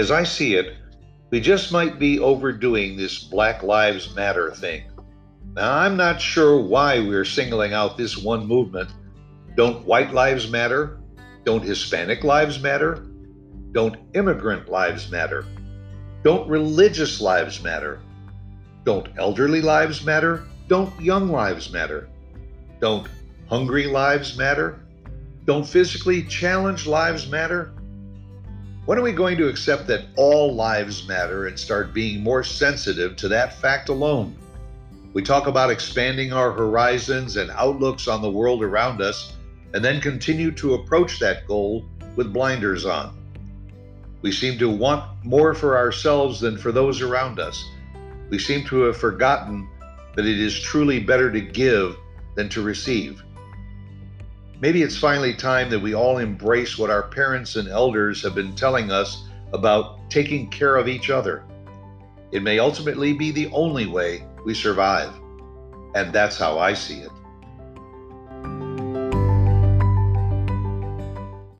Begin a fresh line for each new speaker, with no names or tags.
As I see it, we just might be overdoing this Black Lives Matter thing. Now, I'm not sure why we're singling out this one movement. Don't white lives matter? Don't Hispanic lives matter? Don't immigrant lives matter? Don't religious lives matter? Don't elderly lives matter? Don't young lives matter? Don't hungry lives matter? Don't physically challenged lives matter? When are we going to accept that all lives matter and start being more sensitive to that fact alone? We talk about expanding our horizons and outlooks on the world around us, and then continue to approach that goal with blinders on. We seem to want more for ourselves than for those around us. We seem to have forgotten that it is truly better to give than to receive. Maybe it's finally time that we all embrace what our parents and elders have been telling us about taking care of each other. It may ultimately be the only way we survive. And that's how I see it.